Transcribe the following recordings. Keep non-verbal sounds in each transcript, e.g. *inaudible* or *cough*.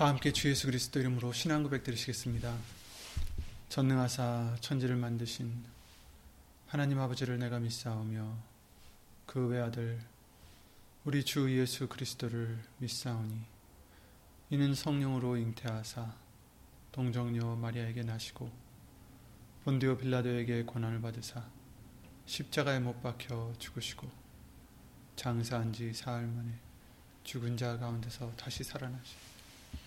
다 함께 주 예수 그리스도 이름으로 신앙 고백 드리시겠습니다. 전능하사 천지를 만드신 하나님 아버지를 내가 믿사오며 그 외아들 우리 주 예수 그리스도를 믿사오니 이는 성령으로 잉태하사 동정녀 마리아에게 나시고 본디오 빌라도에게 고난을 받으사 십자가에 못 박혀 죽으시고 장사한 지 사흘 만에 죽은 자 가운데서 다시 살아나시 사,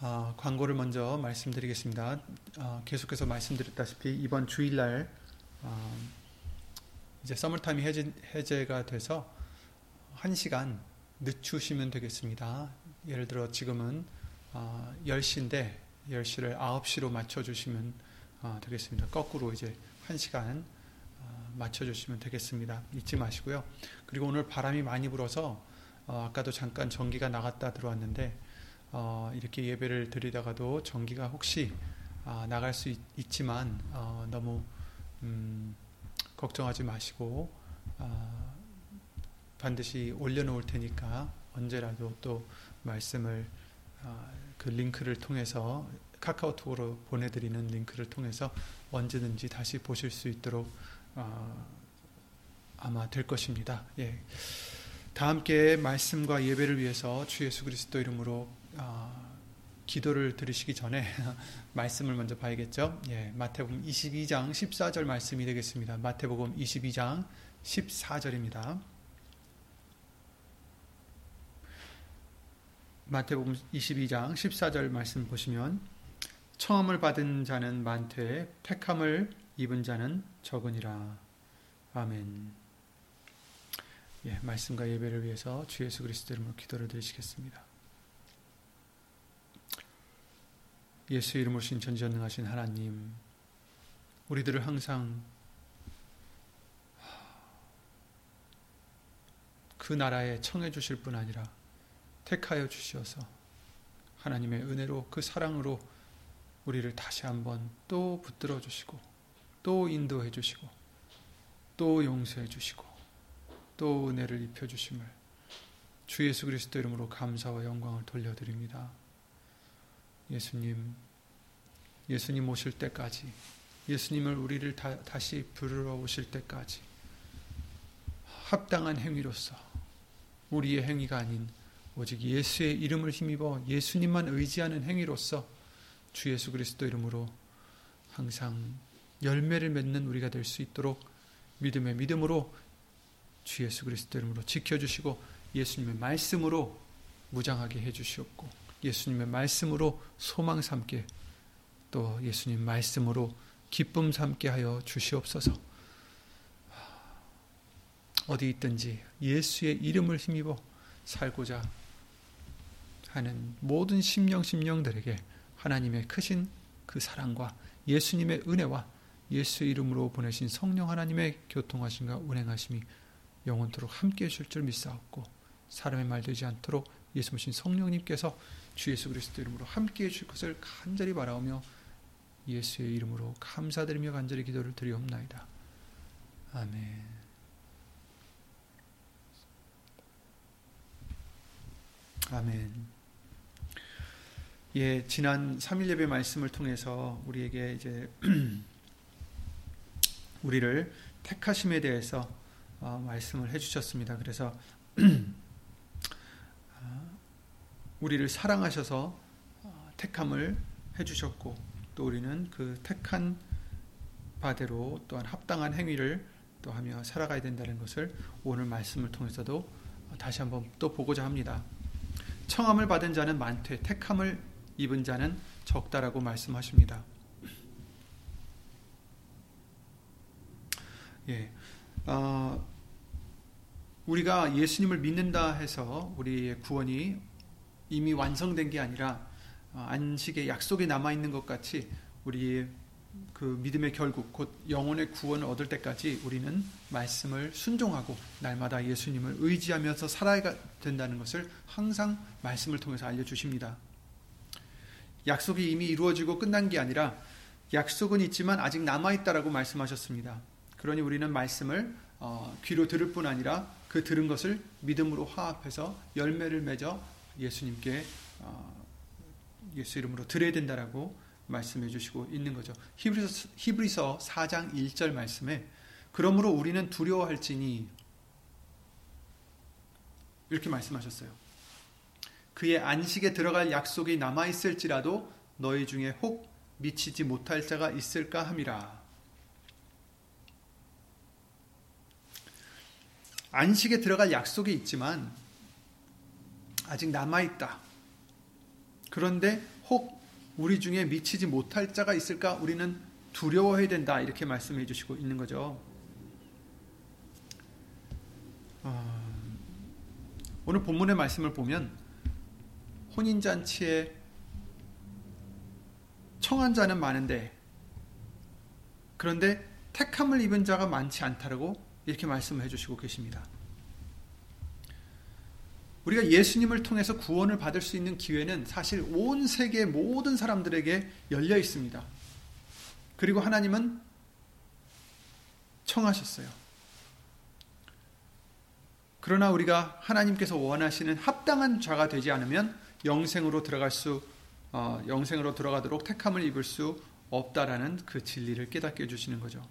아, 광고를 먼저 말씀드리겠습니다. 아, 계속해서 말씀드렸다시피 이번 주일날 아, 이제 서머타임이 해제, 해제가 돼서 1시간 늦추시면 되겠습니다. 예를 들어 지금은 10시인데 10시를 9시로 맞춰주시면 되겠습니다. 거꾸로 이제 1시간 맞춰주시면 되겠습니다. 잊지 마시고요. 그리고 오늘 바람이 많이 불어서 어, 아까도 잠깐 전기가 나갔다 들어왔는데 어, 이렇게 예배를 드리다가도 전기가 혹시 아, 나갈 수 있, 지만 어, 너무 음, 걱정하지 마시고 아, 반드시 올려놓을 테니까 언제라도 또 말씀을 아, 그 링크를 통해서 카카오톡으로 보내드리는 링크를 통해서 언제든지 다시 보실 수 있도록 어, 아마 될 것입니다. 예. 다 함께 말씀과 예배를 위해서 주 예수 그리스도 이름으로 어, 기도를 드리시기 전에 *laughs* 말씀을 먼저 봐야겠죠. 예, 마태복음 22장 14절 말씀이 되겠습니다. 마태복음 22장 14절입니다. 마태복음 22장 14절 말씀 보시면 처음을 받은 자는 많되 택함을 입은 자는 적으니라. 아멘. 예, 말씀과 예배를 위해서 주 예수 그리스도 이름으로 기도를 드리시겠습니다. 예수 이름으로 신 전지전능하신 하나님, 우리들을 항상 그 나라에 청해 주실 뿐 아니라 택하여 주시어서 하나님의 은혜로 그 사랑으로 우리를 다시 한번 또 붙들어 주시고 또 인도해 주시고 또 용서해 주시고 또 은혜를 입혀 주심을 주 예수 그리스도 이름으로 감사와 영광을 돌려드립니다. 예수님, 예수님 오실 때까지, 예수님을 우리를 다, 다시 부르러 오실 때까지 합당한 행위로서 우리의 행위가 아닌 오직 예수의 이름을 힘입어 예수님만 의지하는 행위로서 주 예수 그리스도 이름으로 항상 열매를 맺는 우리가 될 수 있도록 믿음의 믿음으로 주 예수 그리스도 이름으로 지켜주시고 예수님의 말씀으로 무장하게 해주시옵고 예수님의 말씀으로 소망 삼게 또 예수님 말씀으로 기쁨 삼게 하여 주시옵소서. 어디 있든지 예수의 이름을 힘입어 살고자 하는 모든 심령 심령들에게 하나님의 크신 그 사랑과 예수님의 은혜와 예수 이름으로 보내신 성령 하나님의 교통하심과 운행하심이 영원토록 함께 해줄 줄 믿사옵고 사람의 말 되지 않도록 예수 모신 성령님께서 주 예수 그리스도 이름으로 함께 해 줄 것을 간절히 바라오며 예수의 이름으로 감사드리며 간절히 기도를 드리옵나이다. 아멘. 아멘. 예, 지난 3일 예배 말씀을 통해서 우리에게 이제 *clears throat* 우리를 택하심에 대해서 어, 말씀을 해 주셨습니다. 그래서 어, *clears throat* 우리를 사랑하셔서 어, 택함을 해주셨고 또 우리는 그 택한 바대로 또한 합당한 행위를 또 하며 살아가야 된다는 것을 오늘 말씀을 통해서도 다시 한번 또 보고자 합니다. 청함을 받은 자는 많되 택함을 입은 자는 적다라고 말씀하십니다. 예. 어, 우리가 예수님을 믿는다 해서 우리의 구원이 이미 완성된 게 아니라 어, 안식의 약속이 남아 있는 것 같이 우리의 그 믿음의 결국 곧 영혼의 구원을 얻을 때까지 우리는 말씀을 순종하고 날마다 예수님을 의지하면서 살아야 된다는 것을 항상 말씀을 통해서 알려 주십니다. 약속이 이미 이루어지고 끝난 게 아니라 약속은 있지만 아직 남아 있다라고 말씀하셨습니다. 그러니 우리는 말씀을 어, 귀로 들을 뿐 아니라 그 들은 것을 믿음으로 화합해서 열매를 맺어 예수님께 어, 예수 이름으로 드려야 된다라고 말씀해 주시고 있는 거죠. 히브리서, 히브리서 4장 1절 말씀에 그러므로 우리는 두려워할지니 이렇게 말씀하셨어요. 그의 안식에 들어갈 약속이 남아 있을지라도 너희 중에 혹 미치지 못할 자가 있을까 함이라. 안식에 들어갈 약속이 있지만 아직 남아 있다. 그런데 혹 우리 중에 미치지 못할 자가 있을까? 우리는 두려워해야 된다. 이렇게 말씀해 주시고 있는 거죠. 어, 오늘 본문의 말씀을 보면 혼인잔치에 청한 자는 많은데 그런데 택함을 입은 자가 많지 않다라고 이렇게 말씀을 해주시고 계십니다. 우리가 예수님을 통해서 구원을 받을 수 있는 기회는 사실 온 세계 모든 사람들에게 열려 있습니다. 그리고 하나님은 청하셨어요. 그러나 우리가 하나님께서 원하시는 합당한 자가 되지 않으면 영생으로 들어갈 수, 어, 영생으로 들어가도록 택함을 입을 수 없다라는 그 진리를 깨닫게 해주시는 거죠.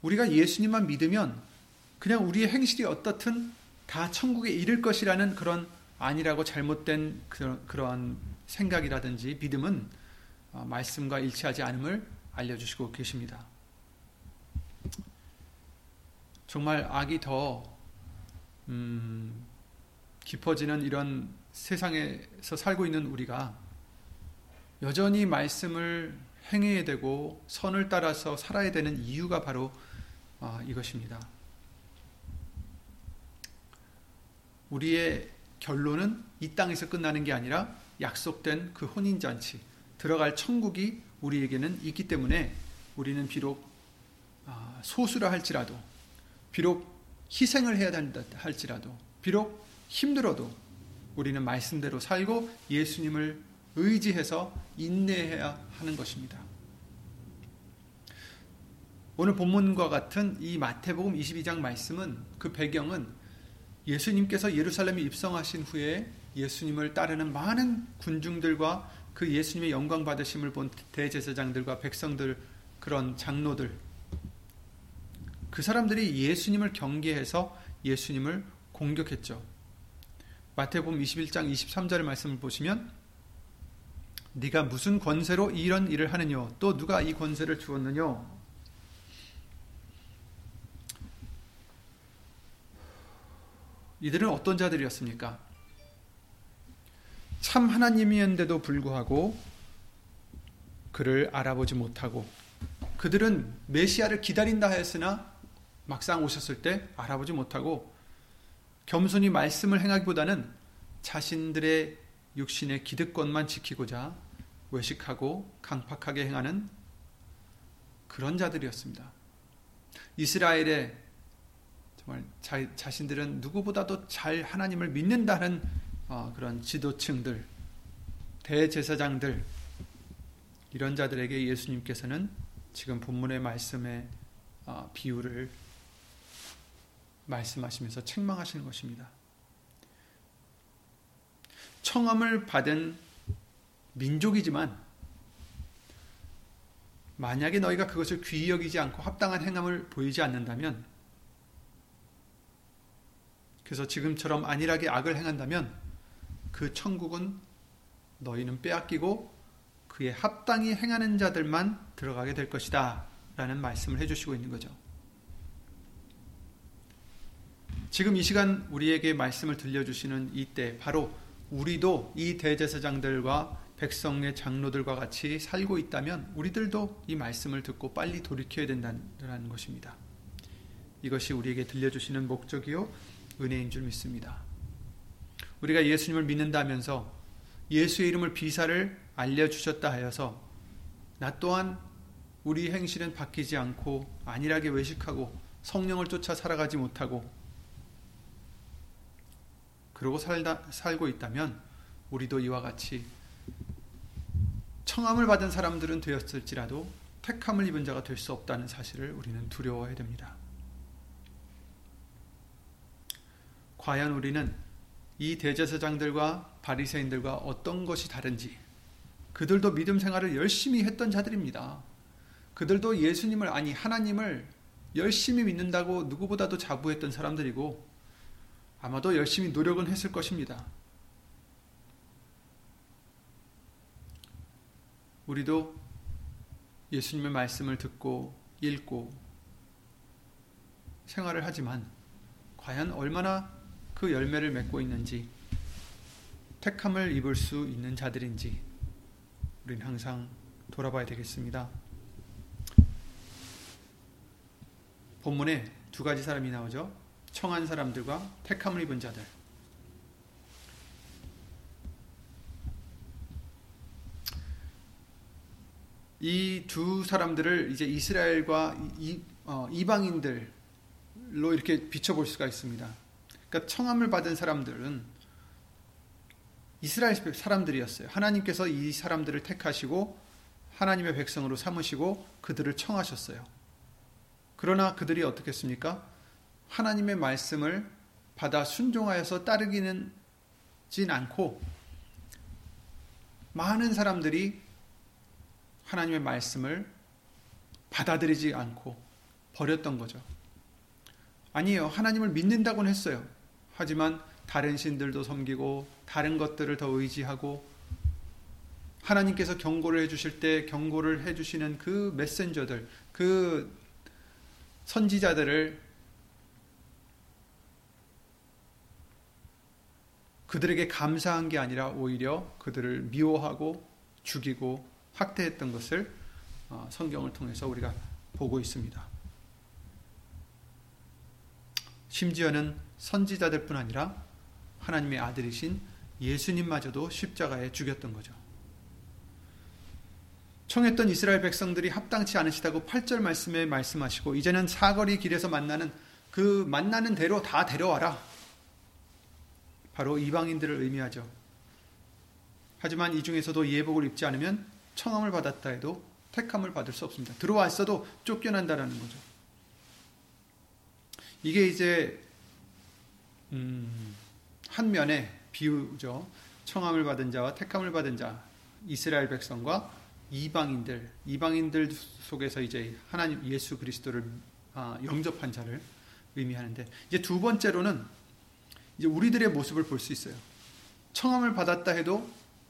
우리가 예수님만 믿으면 그냥 우리의 행실이 어떻든 다 천국에 이를 것이라는 그런 아니라고 잘못된 그러한 생각이라든지 믿음은 어, 말씀과 일치하지 않음을 알려주시고 계십니다. 정말 악이 더 음, 깊어지는 이런 세상에서 살고 있는 우리가 여전히 말씀을 행해야 되고 선을 따라서 살아야 되는 이유가 바로 어, 이것입니다. 우리의 결론은 이 땅에서 끝나는 게 아니라 약속된 그 혼인잔치, 들어갈 천국이 우리에게는 있기 때문에 우리는 비록 아, 소수라 할지라도, 비록 희생을 해야 한다 할지라도, 비록 힘들어도 우리는 말씀대로 살고 예수님을 의지해서 인내해야 하는 것입니다. 오늘 본문과 같은 이 마태복음 22장 말씀은 그 배경은 예수님께서 예루살렘에 입성하신 후에 예수님을 따르는 많은 군중들과 그 예수님의 영광 받으심을 본 대제사장들과 백성들 그런 장로들. 그 사람들이 예수님을 경계해서 예수님을 공격했죠. 마태복음 21장 23절의 말씀을 보시면 네가 무슨 권세로 이런 일을 하느냐? 또 누가 이 권세를 주었느냐 이들은 어떤 자들이었습니까? 참 하나님이었는데도 불구하고 그를 알아보지 못하고 그들은 메시아를 기다린다 했으나 막상 오셨을 때 알아보지 못하고 겸손히 말씀을 행하기보다는 자신들의 육신의 기득권만 지키고자 외식하고 강팍하게 행하는 그런 자들이었습니다. 이스라엘의 정말 자, 자신들은 누구보다도 잘 하나님을 믿는다는 어, 그런 지도층들, 대제사장들 이런 자들에게 예수님께서는 지금 본문의 말씀의 어, 비유를 말씀하시면서 책망하시는 것입니다. 청함을 받은 민족이지만 만약에 너희가 그것을 귀히 여기지 않고 합당한 행함을 보이지 않는다면 그래서 지금처럼 안일하게 악을 행한다면 그 천국은 너희는 빼앗기고 그의 합당히 행하는 자들만 들어가게 될 것이다. 라는 말씀을 해주시고 있는 거죠. 지금 이 시간 우리에게 말씀을 들려주시는 이때 바로 우리도 이 대제사장들과 백성의 장로들과 같이 살고 있다면 우리들도 이 말씀을 듣고 빨리 돌이켜야 된다는 것입니다. 이것이 우리에게 들려주시는 목적이요 은혜인 줄 믿습니다. 우리가 예수님을 믿는다면서 예수의 이름을 비사를 알려주셨다 하여서 나 또한 우리 행실은 바뀌지 않고 안일하게 외식하고 성령을 쫓아 살아가지 못하고 그러고 살다, 살고 있다면 우리도 이와 같이 청함을 받은 사람들은 되었을지라도 택함을 입은 자가 될 수 없다는 사실을 우리는 두려워해야 됩니다. 과연 우리는 이 대제사장들과 바리새인들과 어떤 것이 다른지 그들도 믿음 생활을 열심히 했던 자들입니다. 그들도 예수님을 아니 하나님을 열심히 믿는다고 누구보다도 자부했던 사람들이고 아마도 열심히 노력은 했을 것입니다. 우리도 예수님의 말씀을 듣고 읽고 생활을 하지만 과연 얼마나 그 열매를 맺고 있는지 택함을 입을 수 있는 자들인지 우리는 항상 돌아봐야 되겠습니다. 본문에 두 가지 사람이 나오죠. 청한 사람들과 택함을 입은 자들. 이 두 사람들을 이제 이스라엘과 이, 어, 이방인들로 이렇게 비춰볼 수가 있습니다. 그러니까 청함을 받은 사람들은 이스라엘 사람들이었어요. 하나님께서 이 사람들을 택하시고 하나님의 백성으로 삼으시고 그들을 청하셨어요. 그러나 그들이 어떻겠습니까? 하나님의 말씀을 받아 순종하여서 따르기는 진 않고 많은 사람들이 하나님의 말씀을 받아들이지 않고 버렸던 거죠. 아니에요. 하나님을 믿는다고는 했어요. 하지만 다른 신들도 섬기고 다른 것들을 더 의지하고 하나님께서 경고를 해주실 때 경고를 해주시는 그 메신저들, 그 선지자들을 그들에게 감사한 게 아니라 오히려 그들을 미워하고 죽이고 학대했던 것을 어, 성경을 통해서 우리가 보고 있습니다. 심지어는 선지자들 뿐 아니라 하나님의 아들이신 예수님마저도 십자가에 죽였던 거죠. 청했던 이스라엘 백성들이 합당치 않으시다고 8절 말씀에 말씀하시고 이제는 사거리 길에서 만나는 그 만나는 대로 다 데려와라. 바로 이방인들을 의미하죠. 하지만 이 중에서도 예복을 입지 않으면 청함을 받았다 해도 택함을 받을 수 없습니다. 들어왔어도 쫓겨난다라는 거죠. 이게 이제 음, 한 면의 비유죠. 청함을 받은 자와 택함을 받은 자, 이스라엘 백성과 이방인들, 이방인들 속에서 이제 하나님 예수 그리스도를 아, 영접한 자를 의미하는데 이제 두 번째로는 이제 우리들의 모습을 볼 수 있어요. 청함을 받았다 해도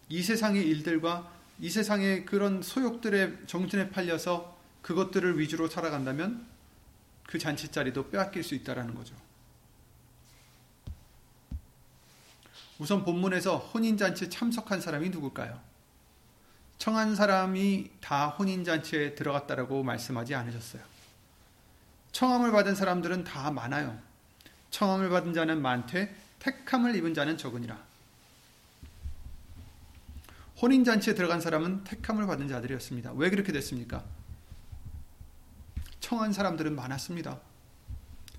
이 세상의 일들과 이 세상의 그런 소욕들의 정신에 팔려서 그것들을 위주로 살아간다면 그 잔치 자리도 빼앗길 수 있다라는 거죠. 우선 본문에서 혼인잔치에 참석한 사람이 누굴까요? 청한 사람이 다 혼인잔치에 들어갔다라고 말씀하지 않으셨어요. 청함을 받은 사람들은 다 많아요. 청함을 받은 자는 많되 택함을 입은 자는 적으니라. 혼인잔치에 들어간 사람은 택함을 받은 자들이었습니다. 왜 그렇게 됐습니까? 청한 사람들은 많았습니다.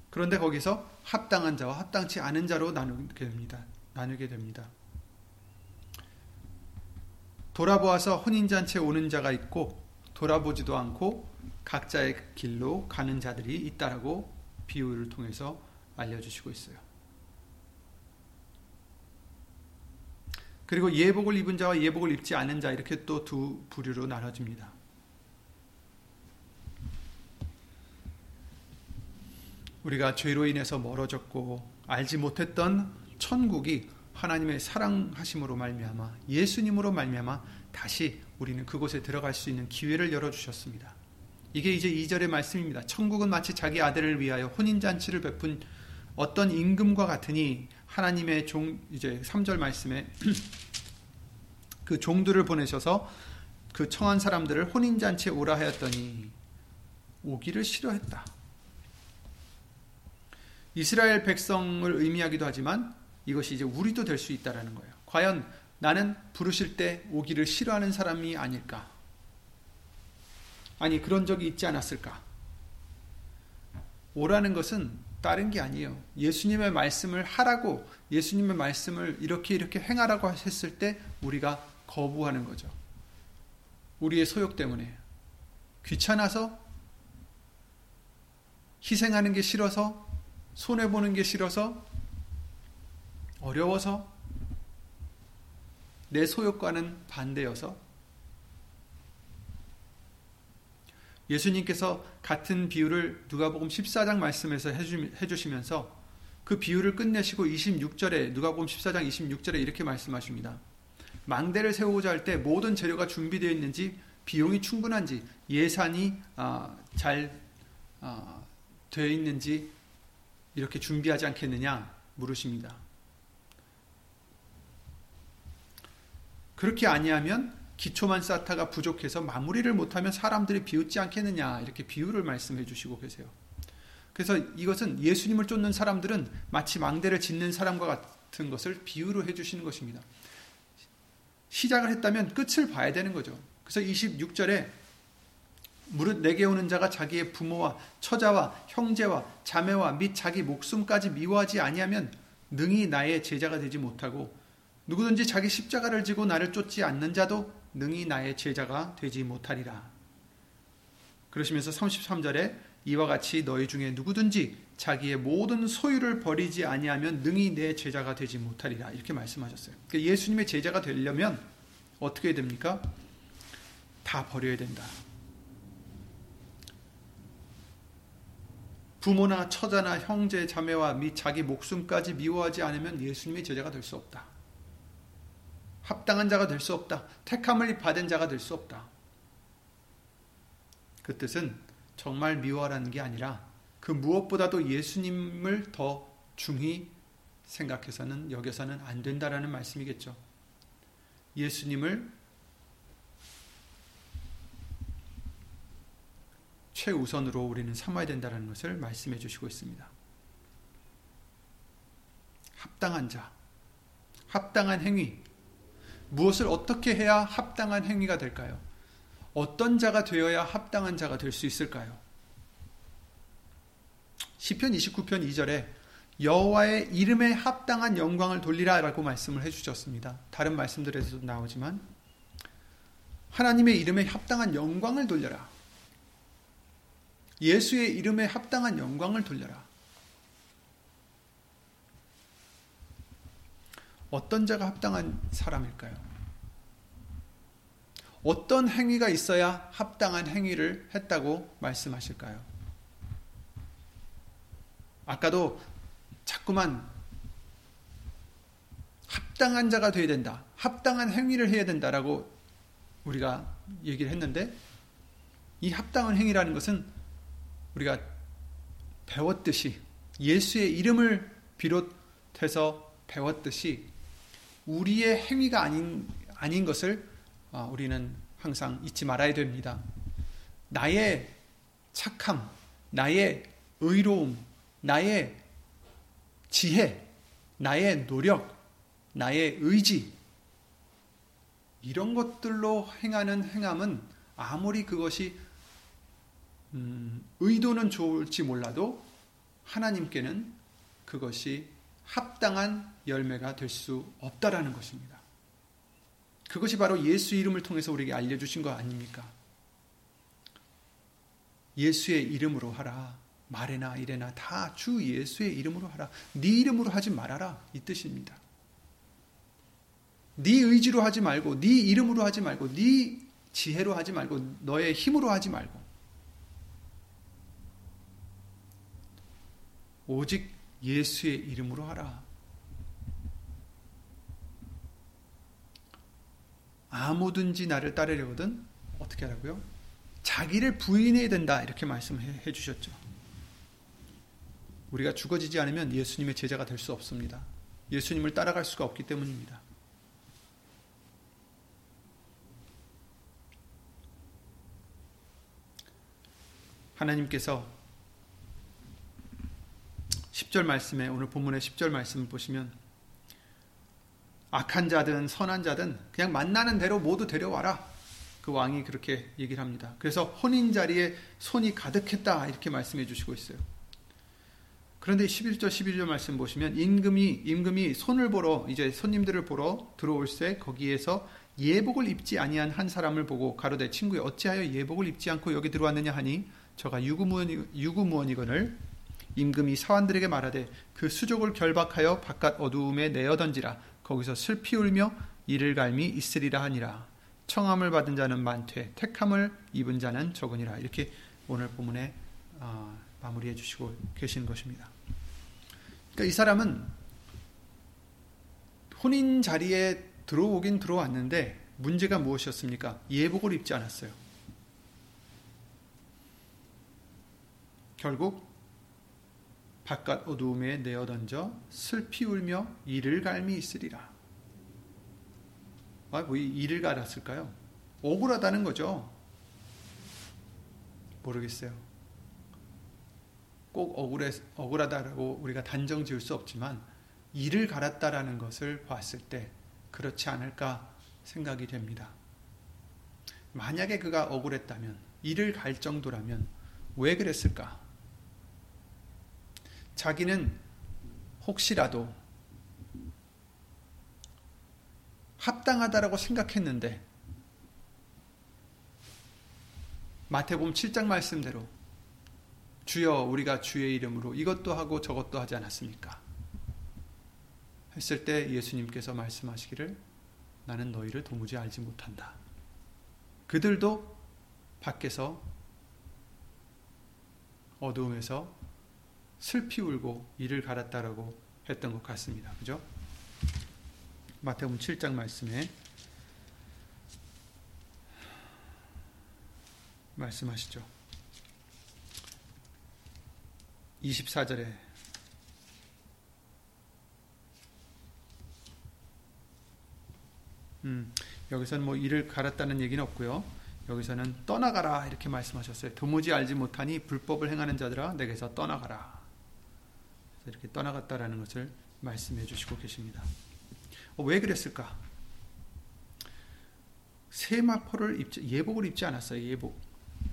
그런데 거기서 합당한 자와 합당치 않은 자로 나누게 됩니다. 나누게 됩니다. 돌아보아서 혼인잔치에 오는 자가 있고 돌아보지도 않고 각자의 길로 가는 자들이 있다라고 비유를 통해서 알려주시고 있어요. 그리고 예복을 입은 자와 예복을 입지 않은 자 이렇게 또 두 부류로 나눠집니다. 우리가 죄로 인해서 멀어졌고 알지 못했던 천국이 하나님의 사랑하심으로 말미암아 예수님으로 말미암아 다시 우리는 그곳에 들어갈 수 있는 기회를 열어 주셨습니다. 이게 이제 2절의 말씀입니다. 천국은 마치 자기 아들을 위하여 혼인 잔치를 베푼 어떤 임금과 같으니 하나님의 종 이제 3절 말씀에 *clears throat* 그 종들을 보내셔서 그 청한 사람들을 혼인 잔치에 오라 하였더니 오기를 싫어했다. 이스라엘 백성을 의미하기도 하지만 이것이 이제 우리도 될 수 있다라는 거예요. 과연 나는 부르실 때 오기를 싫어하는 사람이 아닐까? 아니 그런 적이 있지 않았을까? 오라는 것은 다른 게 아니에요. 예수님의 말씀을 하라고 예수님의 말씀을 이렇게 이렇게 행하라고 했을 때 우리가 거부하는 거죠. 우리의 소욕 때문에 귀찮아서 희생하는 게 싫어서 손해 보는 게 싫어서 어려워서 내 소욕과는 반대여서 예수님께서 같은 비유를 누가복음 14장 말씀에서 해주시면서 그 비유를 끝내시고 26절에 누가복음 14장 26절에 이렇게 말씀하십니다. 망대를 세우고자 할 때 모든 재료가 준비되어 있는지 비용이 충분한지 예산이 아, 잘 아, 되어 있는지 이렇게 준비하지 않겠느냐 물으십니다. 그렇게 아니하면 기초만 쌓다가 부족해서 마무리를 못하면 사람들이 비웃지 않겠느냐 이렇게 비유를 말씀해 주시고 계세요. 그래서 이것은 예수님을 쫓는 사람들은 마치 망대를 짓는 사람과 같은 것을 비유로 해 주시는 것입니다. 시작을 했다면 끝을 봐야 되는 거죠. 그래서 26절에 무릇 내게 오는 자가 자기의 부모와 처자와 형제와 자매와 및 자기 목숨까지 미워하지 아니하면 능히 나의 제자가 되지 못하고 누구든지 자기 십자가를 지고 나를 쫓지 않는 자도 능히 나의 제자가 되지 못하리라. 그러시면서 33절에 이와 같이 너희 중에 누구든지 자기의 모든 소유를 버리지 아니하면 능히 내 제자가 되지 못하리라. 이렇게 말씀하셨어요. 그러니까 예수님의 제자가 되려면 어떻게 됩니까? 다 버려야 된다. 부모나 처자나 형제 자매와 및 자기 목숨까지 미워하지 않으면 예수님의 제자가 될 수 없다. 합당한 자가 될 수 없다. 택함을 받은 자가 될 수 없다. 그 뜻은 정말 미워하라는 게 아니라 그 무엇보다도 예수님을 더 중히 생각해서는 여겨서는 안 된다라는 말씀이겠죠. 예수님을 최우선으로 우리는 삼아야 된다는 것을 말씀해 주시고 있습니다. 합당한 자, 합당한 행위, 무엇을 어떻게 해야 합당한 행위가 될까요? 어떤 자가 되어야 합당한 자가 될 수 있을까요? 시편 29편 2절에 여호와의 이름에 합당한 영광을 돌리라라고 말씀을 해 주셨습니다. 다른 말씀들에서도 나오지만 하나님의 이름에 합당한 영광을 돌려라. 예수의 이름에 합당한 영광을 돌려라. 어떤 자가 합당한 사람일까요? 어떤 행위가 있어야 합당한 행위를 했다고 말씀하실까요? 아까도 자꾸만 합당한 자가 되어야 된다. 합당한 행위를 해야 된다라고 우리가 얘기를 했는데 이 합당한 행위라는 것은 우리가 배웠듯이 예수의 이름을 비롯해서 배웠듯이 우리의 행위가 아닌 아닌 것을 어, 우리는 항상 잊지 말아야 됩니다. 나의 착함, 나의 의로움, 나의 지혜, 나의 노력, 나의 의지 이런 것들로 행하는 행함은 아무리 그것이 음, 의도는 좋을지 몰라도 하나님께는 그것이 합당한 열매가 될 수 없다라는 것입니다. 그것이 바로 예수 이름을 통해서 우리에게 알려주신 거 아닙니까? 예수의 이름으로 하라. 말이나 이래나 다 주 예수의 이름으로 하라. 네 이름으로 하지 말아라. 이 뜻입니다. 네 의지로 하지 말고 네 이름으로 하지 말고 네 지혜로 하지 말고 너의 힘으로 하지 말고 오직 예수의 이름으로 하라. 아무든지 나를 따르려거든 어떻게 하라고요? 자기를 부인해야 된다 이렇게 말씀해 주셨죠. 우리가 죽어지지 않으면 예수님의 제자가 될 수 없습니다. 예수님을 따라갈 수가 없기 때문입니다. 하나님께서 10절 말씀에 오늘 본문의 10절 말씀을 보시면 악한 자든 선한 자든 그냥 만나는 대로 모두 데려와라. 그 왕이 그렇게 얘기를 합니다. 그래서 혼인 자리에 손이 가득했다 이렇게 말씀해 주시고 있어요. 그런데 11절 11절 말씀 보시면 임금이 임금이 손을 보러 이제 손님들을 보러 들어올새 거기에서 예복을 입지 아니한 한 사람을 보고 가로되 친구여 어찌하여 예복을 입지 않고 여기 들어왔느냐 하니 저가 유구무원이, 유구무원이거늘 임금이 사환들에게 말하되 그 수족을 결박하여 바깥 어두움에 내어 던지라 거기서 슬피 울며 이를 갈미 있으리라 하니라 청함을 받은 자는 많되 택함을 입은 자는 적으니라 이렇게 오늘 본문에 어, 마무리해 주시고 계신 것입니다. 그러니까 이 사람은 혼인 자리에 들어오긴 들어왔는데 문제가 무엇이었습니까? 예복을 입지 않았어요. 결국 바깥 어두움에 내어 던져 슬피 울며 이를 갈미 있으리라. 아, 뭐 이를 갈았을까요? 억울하다는 거죠. 모르겠어요. 꼭 억울해, 억울하다라고 우리가 단정 지을 수 없지만 이를 갈았다라는 것을 봤을 때 그렇지 않을까 생각이 됩니다. 만약에 그가 억울했다면, 이를 갈 정도라면 왜 그랬을까? 자기는 혹시라도 합당하다라고 생각했는데 마태복음 7장 말씀대로 주여 우리가 주의 이름으로 이것도 하고 저것도 하지 않았습니까? 했을 때 예수님께서 말씀하시기를 나는 너희를 도무지 알지 못한다. 그들도 밖에서 어두움에서 슬피 울고 이를 갈았다라고 했던 것 같습니다. 그죠? 마태복음 7장 말씀에 말씀하시죠. 24절에 음, 여기서는 뭐 이를 갈았다는 얘기는 없고요. 여기서는 떠나가라 이렇게 말씀하셨어요. 도무지 알지 못하니 불법을 행하는 자들아 내게서 떠나가라. 이렇게 떠나갔다라는 것을 말씀해 주시고 계십니다. 어, 왜 그랬을까? 세마포를 입지, 예복을 입지 않았어요. 예복.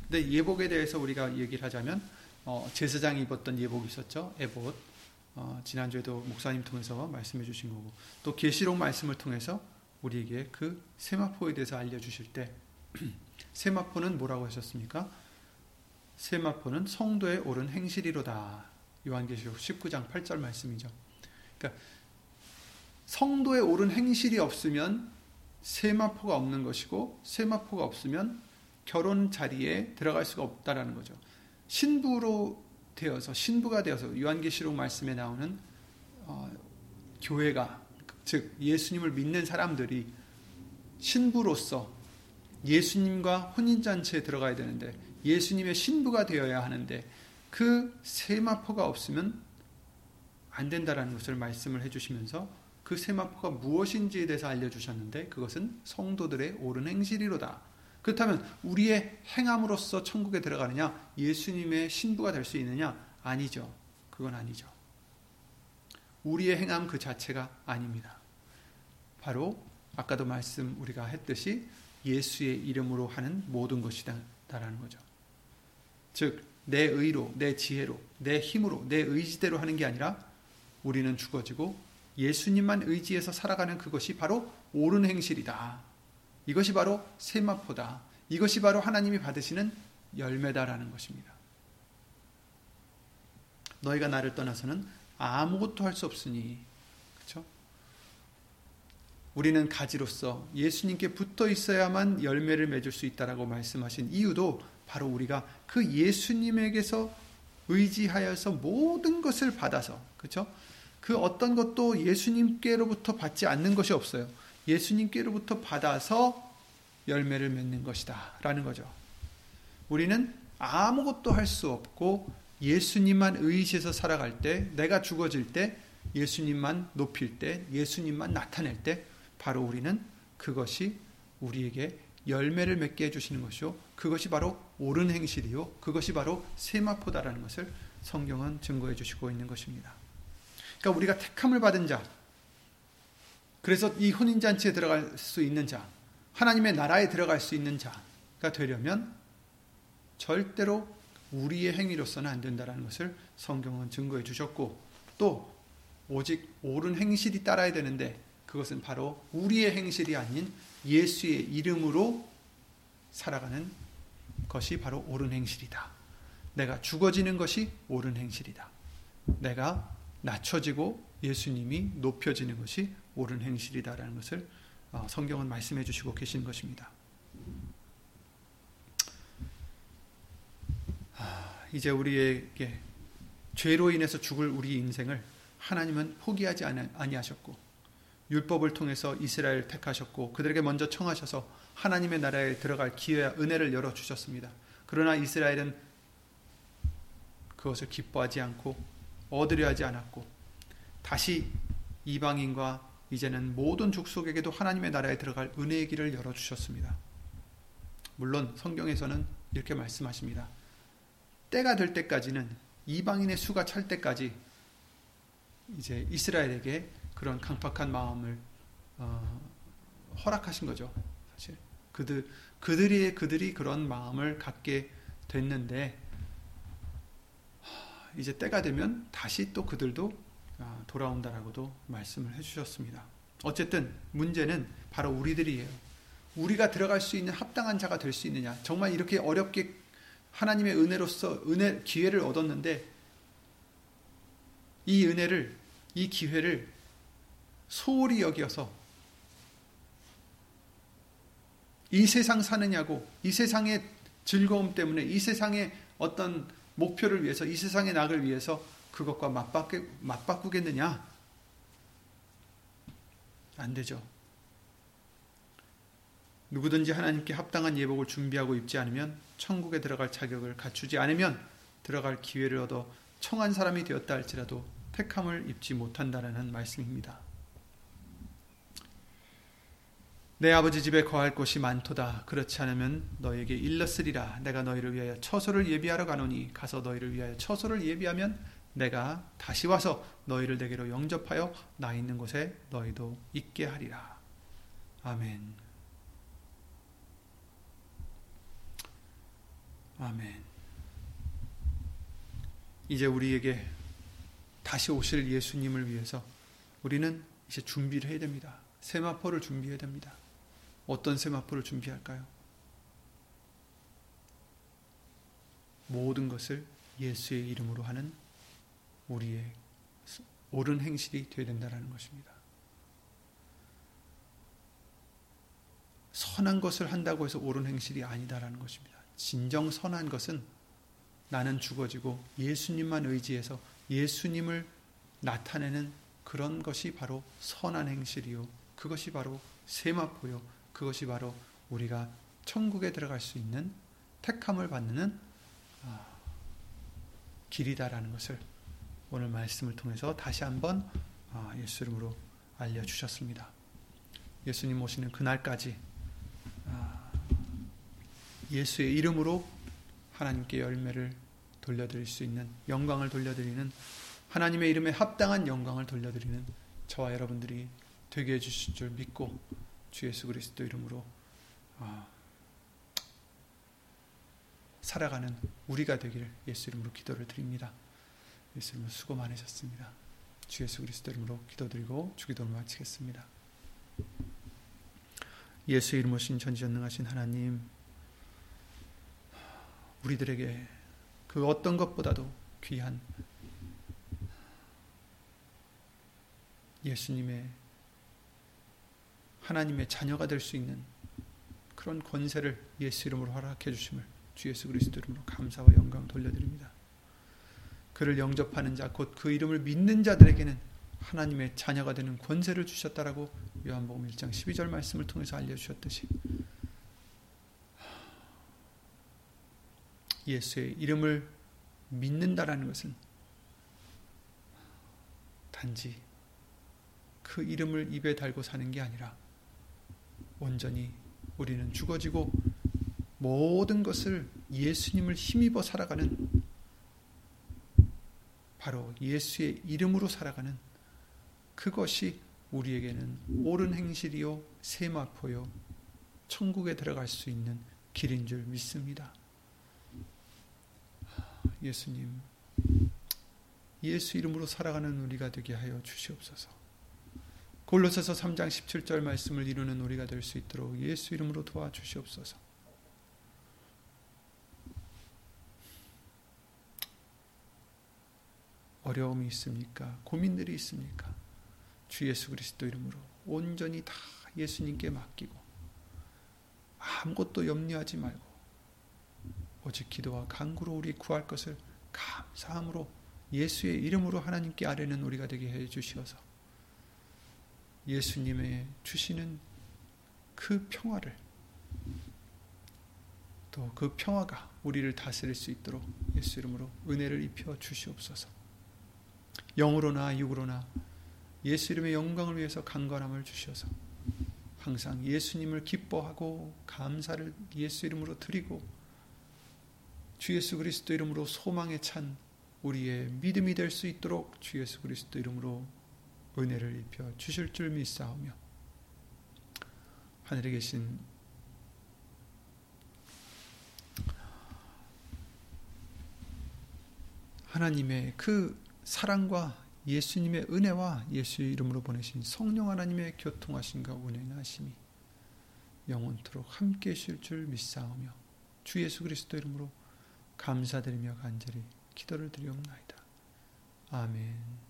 근데 예복에 대해서 우리가 얘기를 하자면 어, 제사장이 입었던 예복이 있었죠. 에봇. 어, 지난주에도 목사님 통해서 말씀해 주신 거고 또 계시록 말씀을 통해서 우리에게 그 세마포에 대해서 알려주실 때 *clears throat* 세마포는 뭐라고 하셨습니까? 세마포는 성도에 옳은 행실이로다. 요한계시록 19장 8절 말씀이죠. 그러니까 성도에 옳은 행실이 없으면 세마포가 없는 것이고 세마포가 없으면 결혼 자리에 들어갈 수가 없다라는 거죠. 신부로 되어서 신부가 되어서 요한계시록 말씀에 나오는 어, 교회가 즉 예수님을 믿는 사람들이 신부로서 예수님과 혼인 잔치에 들어가야 되는데 예수님의 신부가 되어야 하는데 그 세마포가 없으면 안 된다라는 것을 말씀을 해주시면서 그 세마포가 무엇인지에 대해서 알려주셨는데 그것은 성도들의 옳은 행실이로다. 그렇다면 우리의 행함으로써 천국에 들어가느냐 예수님의 신부가 될 수 있느냐 아니죠. 그건 아니죠. 우리의 행함 그 자체가 아닙니다. 바로 아까도 말씀 우리가 했듯이 예수의 이름으로 하는 모든 것이다라는 거죠. 즉, 내 의로, 내 지혜로, 내 힘으로, 내 의지대로 하는 게 아니라 우리는 죽어지고 예수님만 의지해서 살아가는 그것이 바로 옳은 행실이다. 이것이 바로 세마포다. 이것이 바로 하나님이 받으시는 열매다라는 것입니다. 너희가 나를 떠나서는 아무것도 할 수 없으니 우리는 가지로서 예수님께 붙어 있어야만 열매를 맺을 수 있다라고 말씀하신 이유도 바로 우리가 그 예수님에게서 의지하여서 모든 것을 받아서 그렇죠? 그 어떤 것도 예수님께로부터 받지 않는 것이 없어요. 예수님께로부터 받아서 열매를 맺는 것이다라는 거죠. 우리는 아무것도 할 수 없고 예수님만 의지해서 살아갈 때, 내가 죽어질 때, 예수님만 높일 때, 예수님만 나타낼 때 바로 우리는 그것이 우리에게 열매를 맺게 해주시는 것이요. 그것이 바로 옳은 행실이요. 그것이 바로 세마포다라는 것을 성경은 증거해 주시고 있는 것입니다. 그러니까 우리가 택함을 받은 자, 그래서 이 혼인잔치에 들어갈 수 있는 자, 하나님의 나라에 들어갈 수 있는 자가 되려면 절대로 우리의 행위로서는 안 된다는 것을 성경은 증거해 주셨고 또 오직 옳은 행실이 따라야 되는데 그것은 바로 우리의 행실이 아닌 예수의 이름으로 살아가는 것이 바로 옳은 행실이다. 내가 죽어지는 것이 옳은 행실이다. 내가 낮춰지고 예수님이 높여지는 것이 옳은 행실이다라는 것을 어, 성경은 말씀해 주시고 계신 것입니다. 이제 우리에게 죄로 인해서 죽을 우리 인생을 하나님은 포기하지 아니하셨고 율법을 통해서 이스라엘을 택하셨고 그들에게 먼저 청하셔서 하나님의 나라에 들어갈 기회와 은혜를 열어 주셨습니다. 그러나 이스라엘은 그것을 기뻐하지 않고 얻으려 하지 않았고 다시 이방인과 이제는 모든 족속에게도 하나님의 나라에 들어갈 은혜의 길을 열어 주셨습니다. 물론 성경에서는 이렇게 말씀하십니다. 때가 될 때까지는 이방인의 수가 찰 때까지 이제 이스라엘에게 그런 강팍한 마음을 어, 허락하신 거죠. 사실 그들 그들이 그들이 그런 마음을 갖게 됐는데 이제 때가 되면 다시 또 그들도 아, 돌아온다라고도 말씀을 해주셨습니다. 어쨌든 문제는 바로 우리들이에요. 우리가 들어갈 수 있는 합당한 자가 될 수 있느냐? 정말 이렇게 어렵게 하나님의 은혜로서 은혜 기회를 얻었는데 이 은혜를 이 기회를 소홀히 여기어서 이 세상 사느냐고 이 세상의 즐거움 때문에 이 세상의 어떤 목표를 위해서 이 세상의 낙을 위해서 그것과 맞바꾸, 맞바꾸겠느냐? 안 되죠. 누구든지 하나님께 합당한 예복을 준비하고 입지 않으면 천국에 들어갈 자격을 갖추지 않으면 들어갈 기회를 얻어 청한 사람이 되었다 할지라도 택함을 입지 못한다는 말씀입니다. 내 아버지 집에 거할 곳이 많도다. 그렇지 않으면 너에게 일렀으리라. 내가 너희를 위하여 처소를 예비하러 가노니 가서 너희를 위하여 처소를 예비하면 내가 다시 와서 너희를 내게로 영접하여 나 있는 곳에 너희도 있게 하리라. 아멘. 아멘. 이제 우리에게 다시 오실 예수님을 위해서 우리는 이제 준비를 해야 됩니다. 세마포를 준비해야 됩니다. 어떤 세마포를 준비할까요? 모든 것을 예수의 이름으로 하는 우리의 옳은 행실이 되어야 된다는 것입니다. 선한 것을 한다고 해서 옳은 행실이 아니다라는 것입니다. 진정 선한 것은 나는 죽어지고 예수님만 의지해서 예수님을 나타내는 그런 것이 바로 선한 행실이요. 그것이 바로 세마포요. 그것이 바로 우리가 천국에 들어갈 수 있는 택함을 받는 아, 길이다라는 것을 오늘 말씀을 통해서 다시 한번 아, 예수 이름으로 알려주셨습니다. 예수님 오시는 그날까지 아, 예수의 이름으로 하나님께 열매를 돌려드릴 수 있는 영광을 돌려드리는 하나님의 이름에 합당한 영광을 돌려드리는 저와 여러분들이 되게 해주실 줄 믿고 주 예수 그리스도 이름으로 아, 살아가는 우리가 되기를 예수 이름으로 기도를 드립니다. 예수 이름으로 수고 많으셨습니다. 주 예수 그리스도 이름으로 기도드리고 주기도를 마치겠습니다. 예수 이름 오신 전지전능하신 하나님 우리들에게 그 어떤 것보다도 귀한 예수님의 하나님의 자녀가 될 수 있는 그런 권세를 예수 이름으로 허락해 주심을 주 예수 그리스도 이름으로 감사와 영광 돌려드립니다. 그를 영접하는 자, 곧 그 이름을 믿는 자들에게는 하나님의 자녀가 되는 권세를 주셨다라고 요한복음 1장 12절 말씀을 통해서 알려 주셨듯이 예수의 이름을 믿는다라는 것은 단지 그 이름을 입에 달고 사는 게 아니라 온전히 우리는 죽어지고 모든 것을 예수님을 힘입어 살아가는 바로 예수의 이름으로 살아가는 그것이 우리에게는 옳은 행실이요 세마포요 천국에 들어갈 수 있는 길인 줄 믿습니다. 예수님, 예수 이름으로 살아가는 우리가 되게 하여 주시옵소서. 골로새서 3장 17절 말씀을 이루는 우리가 될 수 있도록 예수 이름으로 도와주시옵소서. 어려움이 있습니까? 고민들이 있습니까? 주 예수 그리스도 이름으로 온전히 다 예수님께 맡기고 아무것도 염려하지 말고 오직 기도와 간구로 우리 구할 것을 감사함으로 예수의 이름으로 하나님께 아뢰는 우리가 되게 해 주시어서 예수님의 주시는 그 평화를 또 그 평화가 우리를 다스릴 수 있도록 예수 이름으로 은혜를 입혀 주시옵소서. 영으로나 육으로나 예수 이름의 영광을 위해서 강건함을 주셔서 항상 예수님을 기뻐하고 감사를 예수 이름으로 드리고 주 예수 그리스도 이름으로 소망에 찬 우리의 믿음이 될 수 있도록 주 예수 그리스도 이름으로 은혜를 입혀 주실 줄 믿사오며 하늘에 계신 하나님의 그 사랑과 예수님의 은혜와 예수 이름으로 보내신 성령 하나님의 교통하심과 운행하심이 영원토록 함께 하실 줄 믿사오며 주 예수 그리스도 이름으로 감사드리며 간절히 기도를 드리옵나이다. 아멘.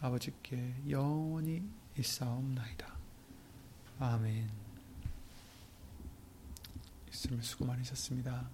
아버지께 영원히 있사옵나이다. 아멘. 있으면 수고 많으셨습니다.